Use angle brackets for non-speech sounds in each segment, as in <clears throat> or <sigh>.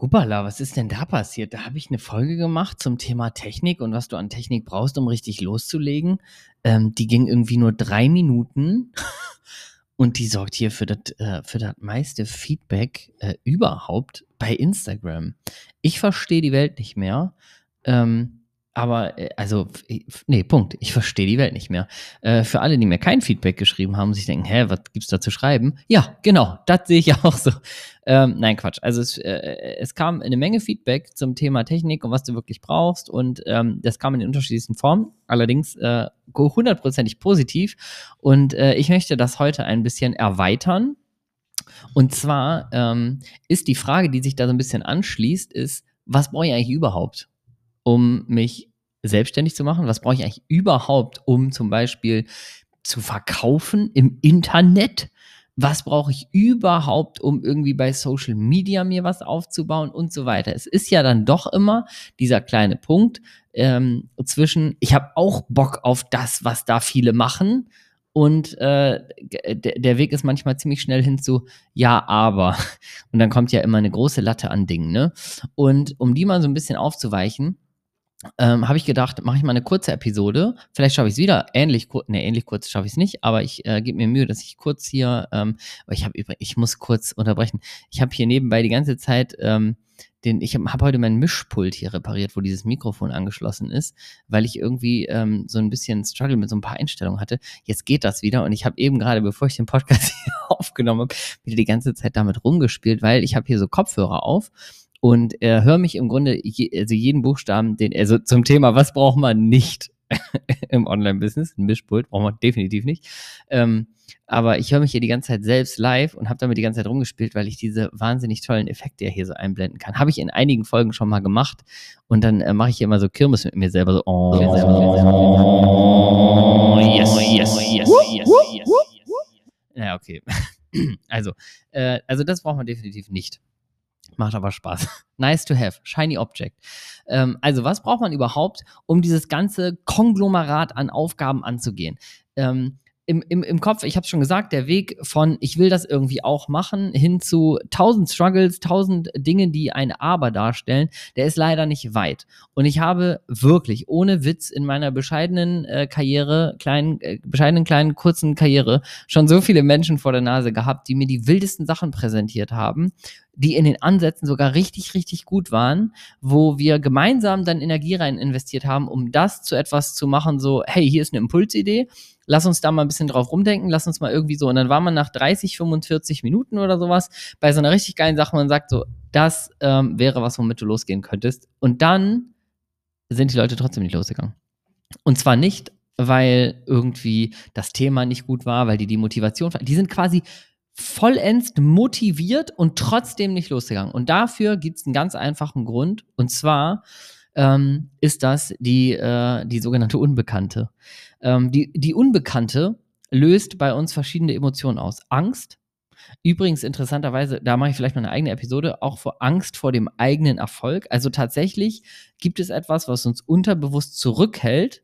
Hupala, was ist denn da passiert? Da habe ich eine Folge gemacht zum Thema Technik und was du an Technik brauchst, um richtig loszulegen. Ähm, die ging irgendwie nur drei Minuten <laughs> und die sorgt hier für das äh, meiste Feedback äh, überhaupt bei Instagram. Ich verstehe die Welt nicht mehr. Ähm, aber, äh, also, nee, Punkt. Ich verstehe die Welt nicht mehr. Äh, für alle, die mir kein Feedback geschrieben haben, sich denken, hä, was gibt's da zu schreiben? Ja, genau, das sehe ich <laughs> auch so. Ähm, nein, Quatsch. Also es, äh, es kam eine Menge Feedback zum Thema Technik und was du wirklich brauchst. Und ähm, das kam in den unterschiedlichsten Formen, allerdings äh, hundertprozentig positiv. Und äh, ich möchte das heute ein bisschen erweitern. Und zwar ähm, ist die Frage, die sich da so ein bisschen anschließt, ist, was brauche ich eigentlich überhaupt? um mich selbstständig zu machen? Was brauche ich eigentlich überhaupt, um zum Beispiel zu verkaufen im Internet? Was brauche ich überhaupt, um irgendwie bei Social Media mir was aufzubauen und so weiter? Es ist ja dann doch immer dieser kleine Punkt ähm, zwischen, ich habe auch Bock auf das, was da viele machen, und äh, der Weg ist manchmal ziemlich schnell hin zu ja, aber. Und dann kommt ja immer eine große Latte an Dingen, ne? Und um die mal so ein bisschen aufzuweichen, ähm, habe ich gedacht, mache ich mal eine kurze Episode. Vielleicht schaffe ich es wieder. Ähnlich kurz, ne, ähnlich kurz schaffe ich es nicht, aber ich äh, gebe mir Mühe, dass ich kurz hier, ähm, ich habe ich muss kurz unterbrechen. Ich habe hier nebenbei die ganze Zeit ähm, den, ich habe hab heute mein Mischpult hier repariert, wo dieses Mikrofon angeschlossen ist, weil ich irgendwie ähm, so ein bisschen Struggle mit so ein paar Einstellungen hatte. Jetzt geht das wieder und ich habe eben gerade, bevor ich den Podcast <laughs> hier aufgenommen habe, wieder die ganze Zeit damit rumgespielt, weil ich habe hier so Kopfhörer auf und äh, höre mich im Grunde, je, also jeden Buchstaben, den, also zum Thema, was braucht man nicht <laughs> im Online-Business, ein Mischpult, braucht man definitiv nicht. Ähm, aber ich höre mich hier die ganze Zeit selbst live und habe damit die ganze Zeit rumgespielt, weil ich diese wahnsinnig tollen Effekte ja hier so einblenden kann. Habe ich in einigen Folgen schon mal gemacht und dann äh, mache ich hier immer so Kirmes mit mir selber so. Oh, oh, yes, yes, yes, yes, yes, Ja, okay. <clears throat> Also, äh, also das braucht man definitiv nicht. Macht aber Spaß. <laughs> nice to have. Shiny Object. Ähm, also, was braucht man überhaupt, um dieses ganze Konglomerat an Aufgaben anzugehen? Ähm, im, im, im Kopf, ich habe schon gesagt, der Weg von ich will das irgendwie auch machen hin zu tausend Struggles, tausend Dinge, die ein Aber darstellen, der ist leider nicht weit. Und ich habe wirklich ohne Witz in meiner bescheidenen äh, Karriere, kleinen, äh, bescheidenen kleinen kurzen Karriere schon so viele Menschen vor der Nase gehabt, die mir die wildesten Sachen präsentiert haben, die in den Ansätzen sogar richtig, richtig gut waren, wo wir gemeinsam dann Energie rein investiert haben, um das zu etwas zu machen, so, hey, hier ist eine Impulsidee, lass uns da mal ein bisschen drauf rumdenken, lass uns mal irgendwie so, und dann war man nach 30, 45 Minuten oder sowas bei so einer richtig geilen Sache, man sagt so, das ähm, wäre was, womit du losgehen könntest. Und dann sind die Leute trotzdem nicht losgegangen. Und zwar nicht, weil irgendwie das Thema nicht gut war, weil die die Motivation, die sind quasi vollends motiviert und trotzdem nicht losgegangen. Und dafür gibt es einen ganz einfachen Grund. Und zwar ähm, ist das die, äh, die sogenannte Unbekannte. Ähm, die, die Unbekannte löst bei uns verschiedene Emotionen aus. Angst. Übrigens, interessanterweise, da mache ich vielleicht noch eine eigene Episode, auch vor Angst vor dem eigenen Erfolg. Also tatsächlich gibt es etwas, was uns unterbewusst zurückhält,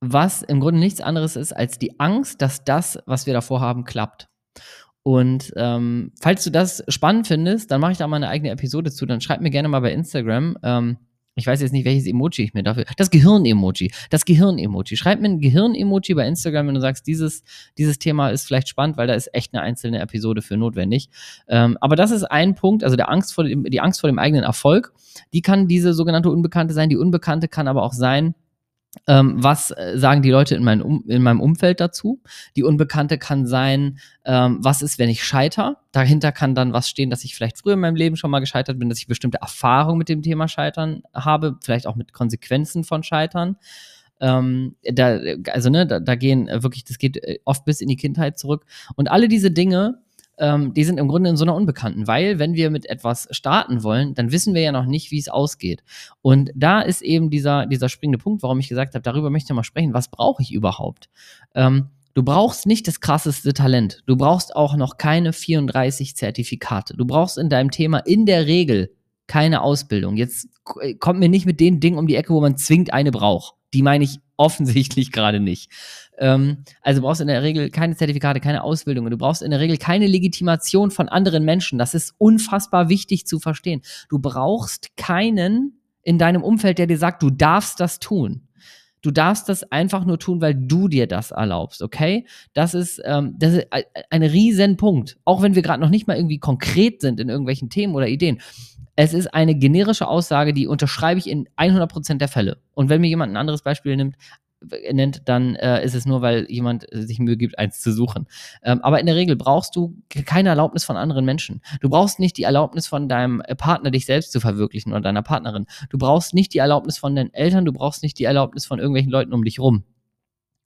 was im Grunde nichts anderes ist als die Angst, dass das, was wir davor haben, klappt. Und ähm, falls du das spannend findest, dann mache ich da mal eine eigene Episode zu. Dann schreib mir gerne mal bei Instagram. Ähm, ich weiß jetzt nicht, welches Emoji ich mir dafür. Das Gehirn-Emoji. Das Gehirn-Emoji. Schreib mir ein Gehirn-Emoji bei Instagram, wenn du sagst, dieses, dieses Thema ist vielleicht spannend, weil da ist echt eine einzelne Episode für notwendig. Ähm, aber das ist ein Punkt, also der Angst vor dem, die Angst vor dem eigenen Erfolg. Die kann diese sogenannte Unbekannte sein. Die Unbekannte kann aber auch sein, ähm, was äh, sagen die Leute in, mein um in meinem Umfeld dazu? Die Unbekannte kann sein, ähm, was ist, wenn ich scheiter? Dahinter kann dann was stehen, dass ich vielleicht früher in meinem Leben schon mal gescheitert bin, dass ich bestimmte Erfahrungen mit dem Thema Scheitern habe, vielleicht auch mit Konsequenzen von Scheitern. Ähm, da, also ne, da, da gehen wirklich, das geht äh, oft bis in die Kindheit zurück. Und alle diese Dinge ähm, die sind im Grunde in so einer Unbekannten, weil wenn wir mit etwas starten wollen, dann wissen wir ja noch nicht, wie es ausgeht. Und da ist eben dieser, dieser springende Punkt, warum ich gesagt habe, darüber möchte ich mal sprechen, was brauche ich überhaupt? Ähm, Du brauchst nicht das krasseste Talent. Du brauchst auch noch keine 34 Zertifikate. Du brauchst in deinem Thema in der Regel keine Ausbildung. Jetzt kommt mir nicht mit den Dingen um die Ecke, wo man zwingend eine braucht. Die meine ich offensichtlich <laughs> gerade nicht. Ähm, also du brauchst in der Regel keine Zertifikate, keine Ausbildung. Du brauchst in der Regel keine Legitimation von anderen Menschen. Das ist unfassbar wichtig zu verstehen. Du brauchst keinen in deinem Umfeld, der dir sagt, du darfst das tun. Du darfst das einfach nur tun, weil du dir das erlaubst, okay? Das ist, ähm, das ist ein riesen Punkt. Auch wenn wir gerade noch nicht mal irgendwie konkret sind in irgendwelchen Themen oder Ideen. Es ist eine generische Aussage, die unterschreibe ich in 100% der Fälle. Und wenn mir jemand ein anderes Beispiel nimmt, nennt, dann äh, ist es nur, weil jemand sich Mühe gibt, eins zu suchen. Ähm, aber in der Regel brauchst du keine Erlaubnis von anderen Menschen. Du brauchst nicht die Erlaubnis von deinem Partner, dich selbst zu verwirklichen oder deiner Partnerin. Du brauchst nicht die Erlaubnis von deinen Eltern, du brauchst nicht die Erlaubnis von irgendwelchen Leuten um dich rum.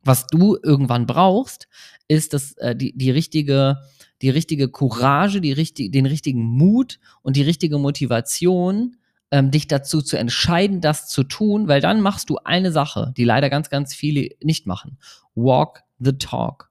Was du irgendwann brauchst, ist das, äh, die, die richtige, die richtige Courage, die richtig, den richtigen Mut und die richtige Motivation, ähm, dich dazu zu entscheiden, das zu tun, weil dann machst du eine Sache, die leider ganz, ganz viele nicht machen. Walk the talk.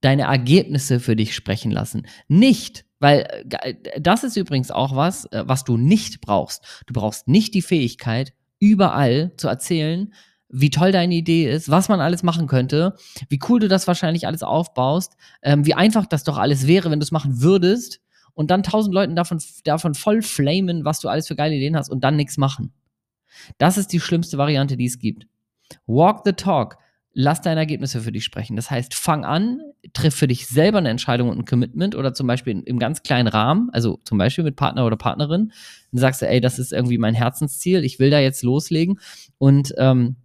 Deine Ergebnisse für dich sprechen lassen. Nicht, weil äh, das ist übrigens auch was, äh, was du nicht brauchst. Du brauchst nicht die Fähigkeit, überall zu erzählen, wie toll deine Idee ist, was man alles machen könnte, wie cool du das wahrscheinlich alles aufbaust, ähm, wie einfach das doch alles wäre, wenn du es machen würdest und dann tausend Leuten davon, davon voll flamen, was du alles für geile Ideen hast und dann nichts machen. Das ist die schlimmste Variante, die es gibt. Walk the talk. Lass deine Ergebnisse für dich sprechen. Das heißt, fang an, triff für dich selber eine Entscheidung und ein Commitment oder zum Beispiel im ganz kleinen Rahmen, also zum Beispiel mit Partner oder Partnerin, dann sagst du, ey, das ist irgendwie mein Herzensziel, ich will da jetzt loslegen und ähm,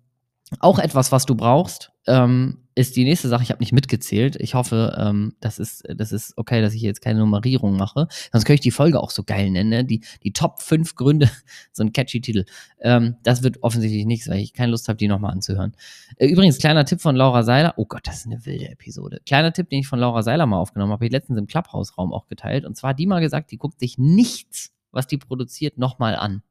auch etwas, was du brauchst, ähm, ist die nächste Sache. Ich habe nicht mitgezählt. Ich hoffe, ähm, das, ist, das ist okay, dass ich jetzt keine Nummerierung mache. Sonst könnte ich die Folge auch so geil nennen. Ne? Die, die Top 5 Gründe, <laughs> so ein catchy Titel. Ähm, das wird offensichtlich nichts, weil ich keine Lust habe, die nochmal anzuhören. Äh, übrigens, kleiner Tipp von Laura Seiler. Oh Gott, das ist eine wilde Episode. Kleiner Tipp, den ich von Laura Seiler mal aufgenommen habe, habe ich letztens im Clubhouse-Raum auch geteilt. Und zwar hat die mal gesagt, die guckt sich nichts, was die produziert, nochmal an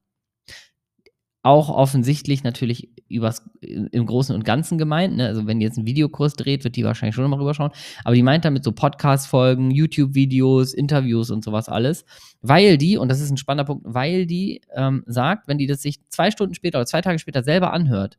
auch offensichtlich natürlich übers, im Großen und Ganzen gemeint. Ne? Also wenn die jetzt einen Videokurs dreht, wird die wahrscheinlich schon nochmal rüberschauen. Aber die meint damit so Podcast-Folgen, YouTube-Videos, Interviews und sowas alles. Weil die, und das ist ein spannender Punkt, weil die ähm, sagt, wenn die das sich zwei Stunden später oder zwei Tage später selber anhört,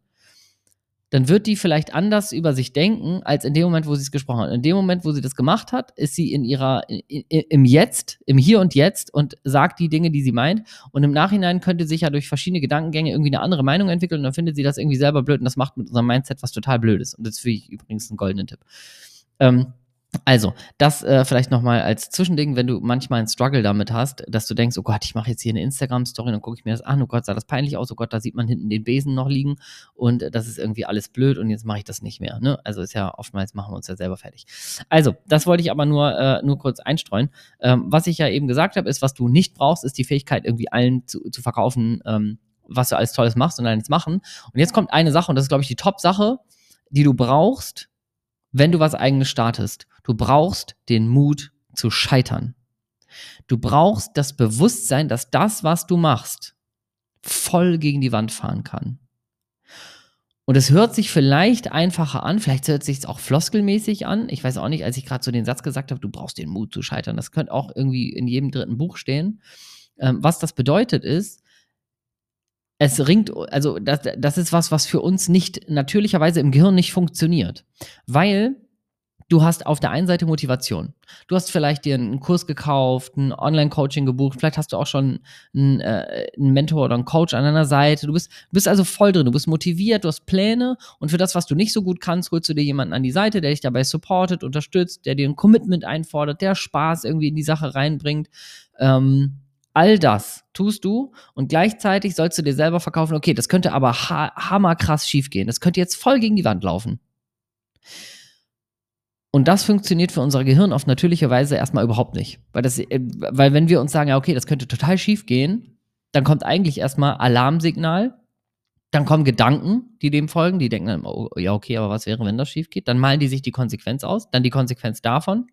dann wird die vielleicht anders über sich denken, als in dem Moment, wo sie es gesprochen hat. In dem Moment, wo sie das gemacht hat, ist sie in ihrer, in, im Jetzt, im Hier und Jetzt und sagt die Dinge, die sie meint. Und im Nachhinein könnte sich ja durch verschiedene Gedankengänge irgendwie eine andere Meinung entwickeln und dann findet sie das irgendwie selber blöd und das macht mit unserem Mindset was total Blödes. Und das finde ich übrigens einen goldenen Tipp. Ähm, also, das äh, vielleicht nochmal als Zwischending, wenn du manchmal einen Struggle damit hast, dass du denkst, oh Gott, ich mache jetzt hier eine Instagram-Story, dann gucke ich mir das an, oh Gott, sah das peinlich aus, oh Gott, da sieht man hinten den Besen noch liegen und äh, das ist irgendwie alles blöd und jetzt mache ich das nicht mehr. Ne? Also ist ja oftmals machen wir uns ja selber fertig. Also, das wollte ich aber nur, äh, nur kurz einstreuen. Ähm, was ich ja eben gesagt habe, ist, was du nicht brauchst, ist die Fähigkeit, irgendwie allen zu, zu verkaufen, ähm, was du alles Tolles machst und jetzt machen. Und jetzt kommt eine Sache, und das ist, glaube ich, die Top-Sache, die du brauchst, wenn du was eigenes startest. Du brauchst den Mut zu scheitern. Du brauchst das Bewusstsein, dass das, was du machst, voll gegen die Wand fahren kann. Und es hört sich vielleicht einfacher an, vielleicht hört sich es auch floskelmäßig an. Ich weiß auch nicht, als ich gerade so den Satz gesagt habe, du brauchst den Mut zu scheitern. Das könnte auch irgendwie in jedem dritten Buch stehen. Ähm, was das bedeutet ist, es ringt, also das, das ist was, was für uns nicht natürlicherweise im Gehirn nicht funktioniert. Weil du hast auf der einen Seite Motivation. Du hast vielleicht dir einen Kurs gekauft, ein Online-Coaching gebucht, vielleicht hast du auch schon einen, äh, einen, Mentor oder einen Coach an deiner Seite. Du bist, bist also voll drin, du bist motiviert, du hast Pläne und für das, was du nicht so gut kannst, holst du dir jemanden an die Seite, der dich dabei supportet, unterstützt, der dir ein Commitment einfordert, der Spaß irgendwie in die Sache reinbringt. Ähm, All das tust du und gleichzeitig sollst du dir selber verkaufen, okay, das könnte aber ha hammerkrass schiefgehen. Das könnte jetzt voll gegen die Wand laufen. Und das funktioniert für unser Gehirn auf natürliche Weise erstmal überhaupt nicht. Weil, das, äh, weil wenn wir uns sagen, ja, okay, das könnte total schief gehen, dann kommt eigentlich erstmal Alarmsignal, dann kommen Gedanken, die dem folgen, die denken dann, oh, ja, okay, aber was wäre, wenn das schief geht? Dann malen die sich die Konsequenz aus, dann die Konsequenz davon,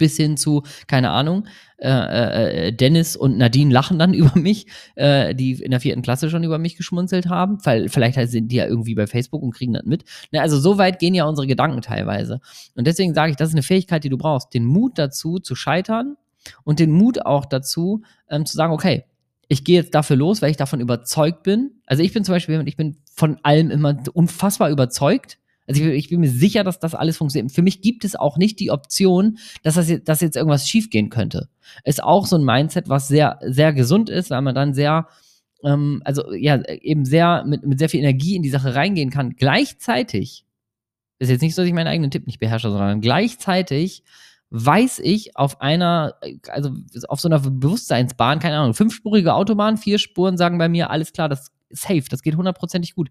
bis hin zu, keine Ahnung, äh, äh, äh, Dennis und Nadine lachen dann <laughs> über mich, äh, die in der vierten Klasse schon über mich geschmunzelt haben, weil vielleicht halt sind die ja irgendwie bei Facebook und kriegen das mit. Ne, also so weit gehen ja unsere Gedanken teilweise. Und deswegen sage ich, das ist eine Fähigkeit, die du brauchst, den Mut dazu zu scheitern und den Mut auch dazu ähm, zu sagen, okay, ich gehe jetzt dafür los, weil ich davon überzeugt bin. Also ich bin zum Beispiel, ich bin von allem immer unfassbar überzeugt Also ich, ich, bin mir sicher, dass das alles funktioniert. Für mich gibt es auch nicht die Option, dass, das jetzt, dass jetzt irgendwas schiefgehen könnte. Ist auch so ein Mindset, was sehr, sehr gesund ist, weil man dann sehr, ähm, also ja, eben sehr mit, mit sehr viel Energie in die Sache reingehen kann. Gleichzeitig, ist jetzt nicht so, dass ich meinen eigenen Tipp nicht beherrsche, sondern gleichzeitig weiß ich auf einer, also auf so einer Bewusstseinsbahn, keine Ahnung, fünfspurige Autobahn, vier Spuren sagen bei mir, alles klar, das ist safe, das geht hundertprozentig gut.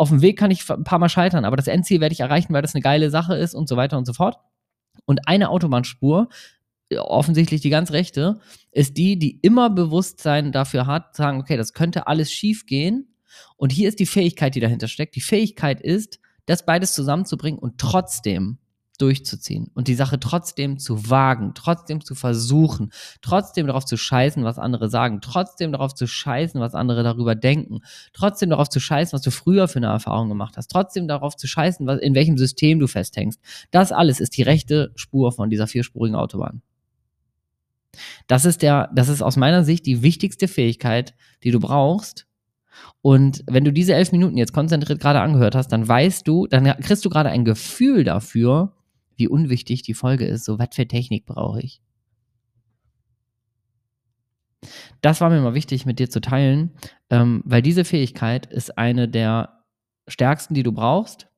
Auf dem Weg kann ich ein paar Mal scheitern, aber das Endziel werde ich erreichen, weil das eine geile Sache ist und so weiter und so fort. Und eine Autobahnspur, offensichtlich die ganz rechte, ist die, die immer Bewusstsein dafür hat, sagen, okay, das könnte alles schief gehen. Und hier ist die Fähigkeit, die dahinter steckt. Die Fähigkeit ist, das beides zusammenzubringen und trotzdem durchzuziehen und die Sache trotzdem zu wagen, trotzdem zu versuchen, trotzdem darauf zu scheißen, was andere sagen, trotzdem darauf zu scheißen, was andere darüber denken, trotzdem darauf zu scheißen, was du früher für eine Erfahrung gemacht hast, trotzdem darauf zu scheißen, was, in welchem System du festhängst. Das alles ist die rechte Spur von dieser vierspurigen Autobahn. Das ist der, das ist aus meiner Sicht die wichtigste Fähigkeit, die du brauchst, und wenn du diese elf Minuten jetzt konzentriert gerade angehört hast, dann weißt du, dann kriegst du gerade ein Gefühl dafür, wie unwichtig die Folge ist. So, was für Technik brauche ich? Das war mir mal wichtig mit dir zu teilen, ähm, weil diese Fähigkeit ist eine der stärksten, die du brauchst.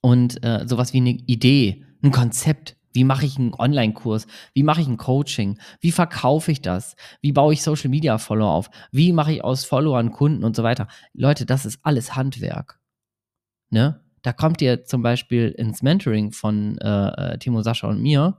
Und äh, sowas wie eine Idee, ein Konzept, wie mache ich einen Online-Kurs? Wie mache ich ein Coaching? Wie verkaufe ich das? Wie baue ich Social Media Follower auf? Wie mache ich aus Followern Kunden und so weiter? Leute, das ist alles Handwerk. Ne? Da kommt ihr zum Beispiel ins Mentoring von äh, äh Timo, Sascha und mir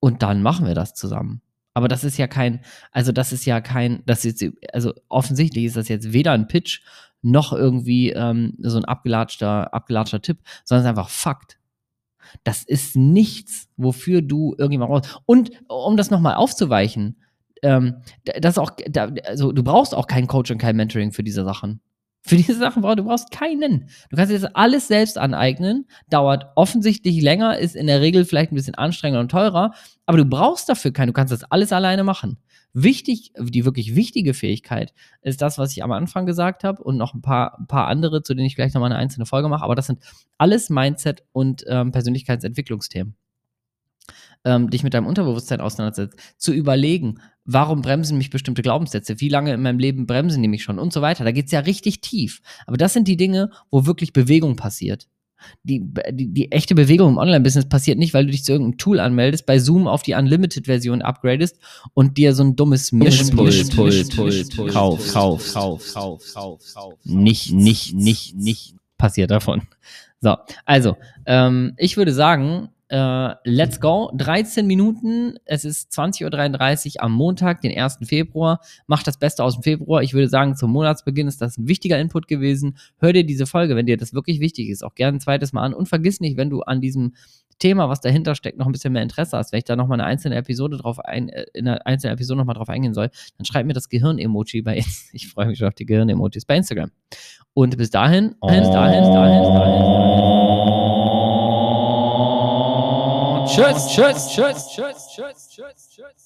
und dann machen wir das zusammen. Aber das ist ja kein, also das ist ja kein, das ist, also offensichtlich ist das jetzt weder ein Pitch noch irgendwie ähm, so ein abgelatschter, abgelatschter Tipp, sondern es ist einfach Fakt. Das ist nichts, wofür du irgendjemand brauchst. Und um das nochmal aufzuweichen, ähm, das auch, da, also du brauchst auch keinen Coach und kein Mentoring für diese Sachen. Für diese Sachen brauchst du brauchst keinen. Du kannst dir das alles selbst aneignen, dauert offensichtlich länger, ist in der Regel vielleicht ein bisschen anstrengender und teurer, aber du brauchst dafür keinen. Du kannst das alles alleine machen. Wichtig, die wirklich wichtige Fähigkeit ist das, was ich am Anfang gesagt habe und noch ein paar, ein paar andere, zu denen ich gleich nochmal eine einzelne Folge mache, aber das sind alles Mindset- und ähm, Persönlichkeitsentwicklungsthemen. Ähm, dich mit deinem Unterbewusstsein auseinandersetzt, zu überlegen, warum bremsen mich bestimmte Glaubenssätze, wie lange in meinem Leben bremsen die mich schon und so weiter. Da geht es ja richtig tief. Aber das sind die Dinge, wo wirklich Bewegung passiert die, die, die echte Bewegung im Online-Business passiert nicht, weil du dich zu irgendeinem Tool anmeldest, bei Zoom auf die Unlimited-Version upgradest und dir so ein dummes Mischpult, kauf, kauf, kauf, kauf, kauf, kauf. Nicht, nicht, nicht, nicht passiert davon. So, also, ähm, ich würde sagen, äh, let's go. 13 Minuten. Es ist 20.33 Uhr am Montag, den 1. Februar. Macht das Beste aus dem Februar. Ich würde sagen, zum Monatsbeginn ist das ein wichtiger Input gewesen. Hör dir diese Folge, wenn dir das wirklich wichtig ist, auch gerne ein zweites Mal an. Und vergiss nicht, wenn du an diesem Thema, was dahinter steckt, noch ein bisschen mehr Interesse hast, wenn ich da nochmal eine einzelne Episode drauf ein, äh, in einer einzelnen Episode nochmal drauf eingehen soll, dann schreib mir das Gehirn-Emoji bei, <laughs> ich freue mich schon auf die Gehirn-Emojis bei Instagram. Und bis dahin, bis dahin, bis dahin, bis dahin, bis dahin. shut, shut, shut, shut, shut, shut, shut.